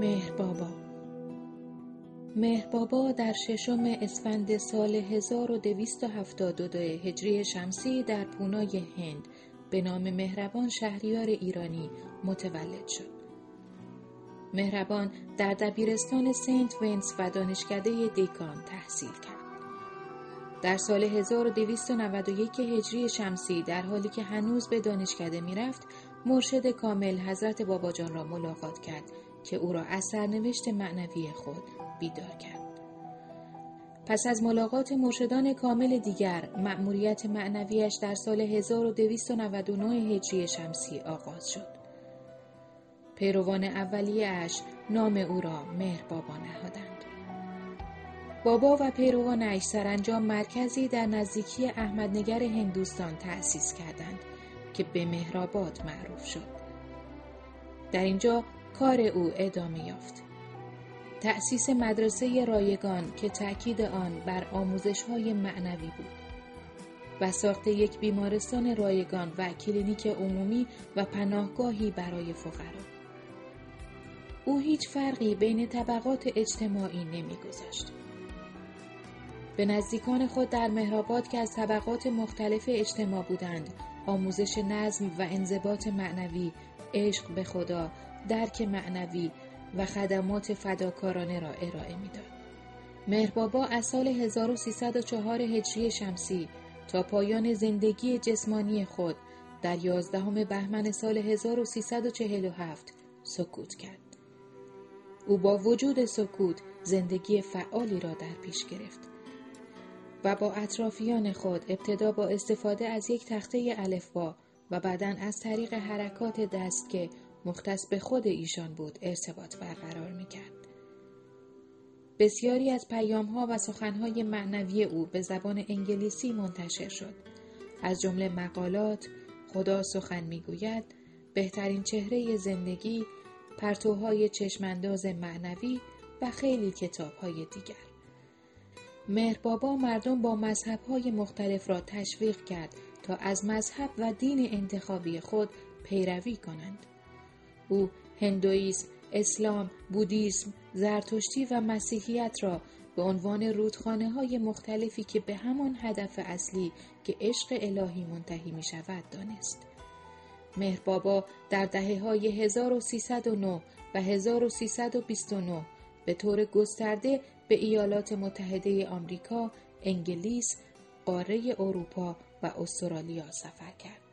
مهر بابا مهر بابا در ششم اسفند سال 1272 هجری شمسی در پونای هند به نام مهربان شهریار ایرانی متولد شد. مهربان در دبیرستان سنت ونس و دانشکده دیکان تحصیل کرد. در سال 1291 هجری شمسی در حالی که هنوز به دانشکده می‌رفت مرشد کامل حضرت باباجان را ملاقات کرد که او را از سرنوشت معنوی خود بیدار کرد. پس از ملاقات مرشدان کامل دیگر مأموریت معنویش در سال 1299 هجری شمسی آغاز شد. پیروان اولیه اش نام او را مهر بابا نهادند. بابا و پیروانش سرانجام مرکزی در نزدیکی احمدنگر هندوستان تأسیس کردند که به مهرآباد معروف شد. در اینجا کار او ادامه یافت. تأسیس مدرسه رایگان که تأکید آن بر آموزش های معنوی بود و ساخت یک بیمارستان رایگان و کلینیک عمومی و پناهگاهی برای فقرا. او هیچ فرقی بین طبقات اجتماعی نمیگذاشت. به نزدیکان خود در مهرآباد که از طبقات مختلف اجتماع بودند آموزش نظم و انضباط معنوی عشق به خدا درک معنوی و خدمات فداکارانه را ارائه می‌داد. مهربابا از سال 1304 هجری شمسی تا پایان زندگی جسمانی خود در 11 بهمن سال 1347 سکوت کرد. او با وجود سکوت زندگی فعالی را در پیش گرفت و با اطرافیان خود ابتدا با استفاده از یک تخته الفبا و بعدا از طریق حرکات دست که مختص به خود ایشان بود ارتباط برقرار می کرد. بسیاری از پیام ها و سخنهای معنوی او به زبان انگلیسی منتشر شد. از جمله مقالات، خدا سخن می‌گوید، بهترین چهره زندگی، پرتوهای چشمانداز معنوی و خیلی کتاب های دیگر. مهر بابا مردم با مذهب های مختلف را تشویق کرد تا از مذهب و دین انتخابی خود پیروی کنند. او هندویسم، اسلام، بودیسم، زرتشتی و مسیحیت را به عنوان رودخانه های مختلفی که به همان هدف اصلی که عشق الهی منتهی می شود دانست. مهر بابا در دهه های 1309 و 1329 به طور گسترده به ایالات متحده آمریکا، انگلیس، قاره اروپا و استرالیا سفر کرد.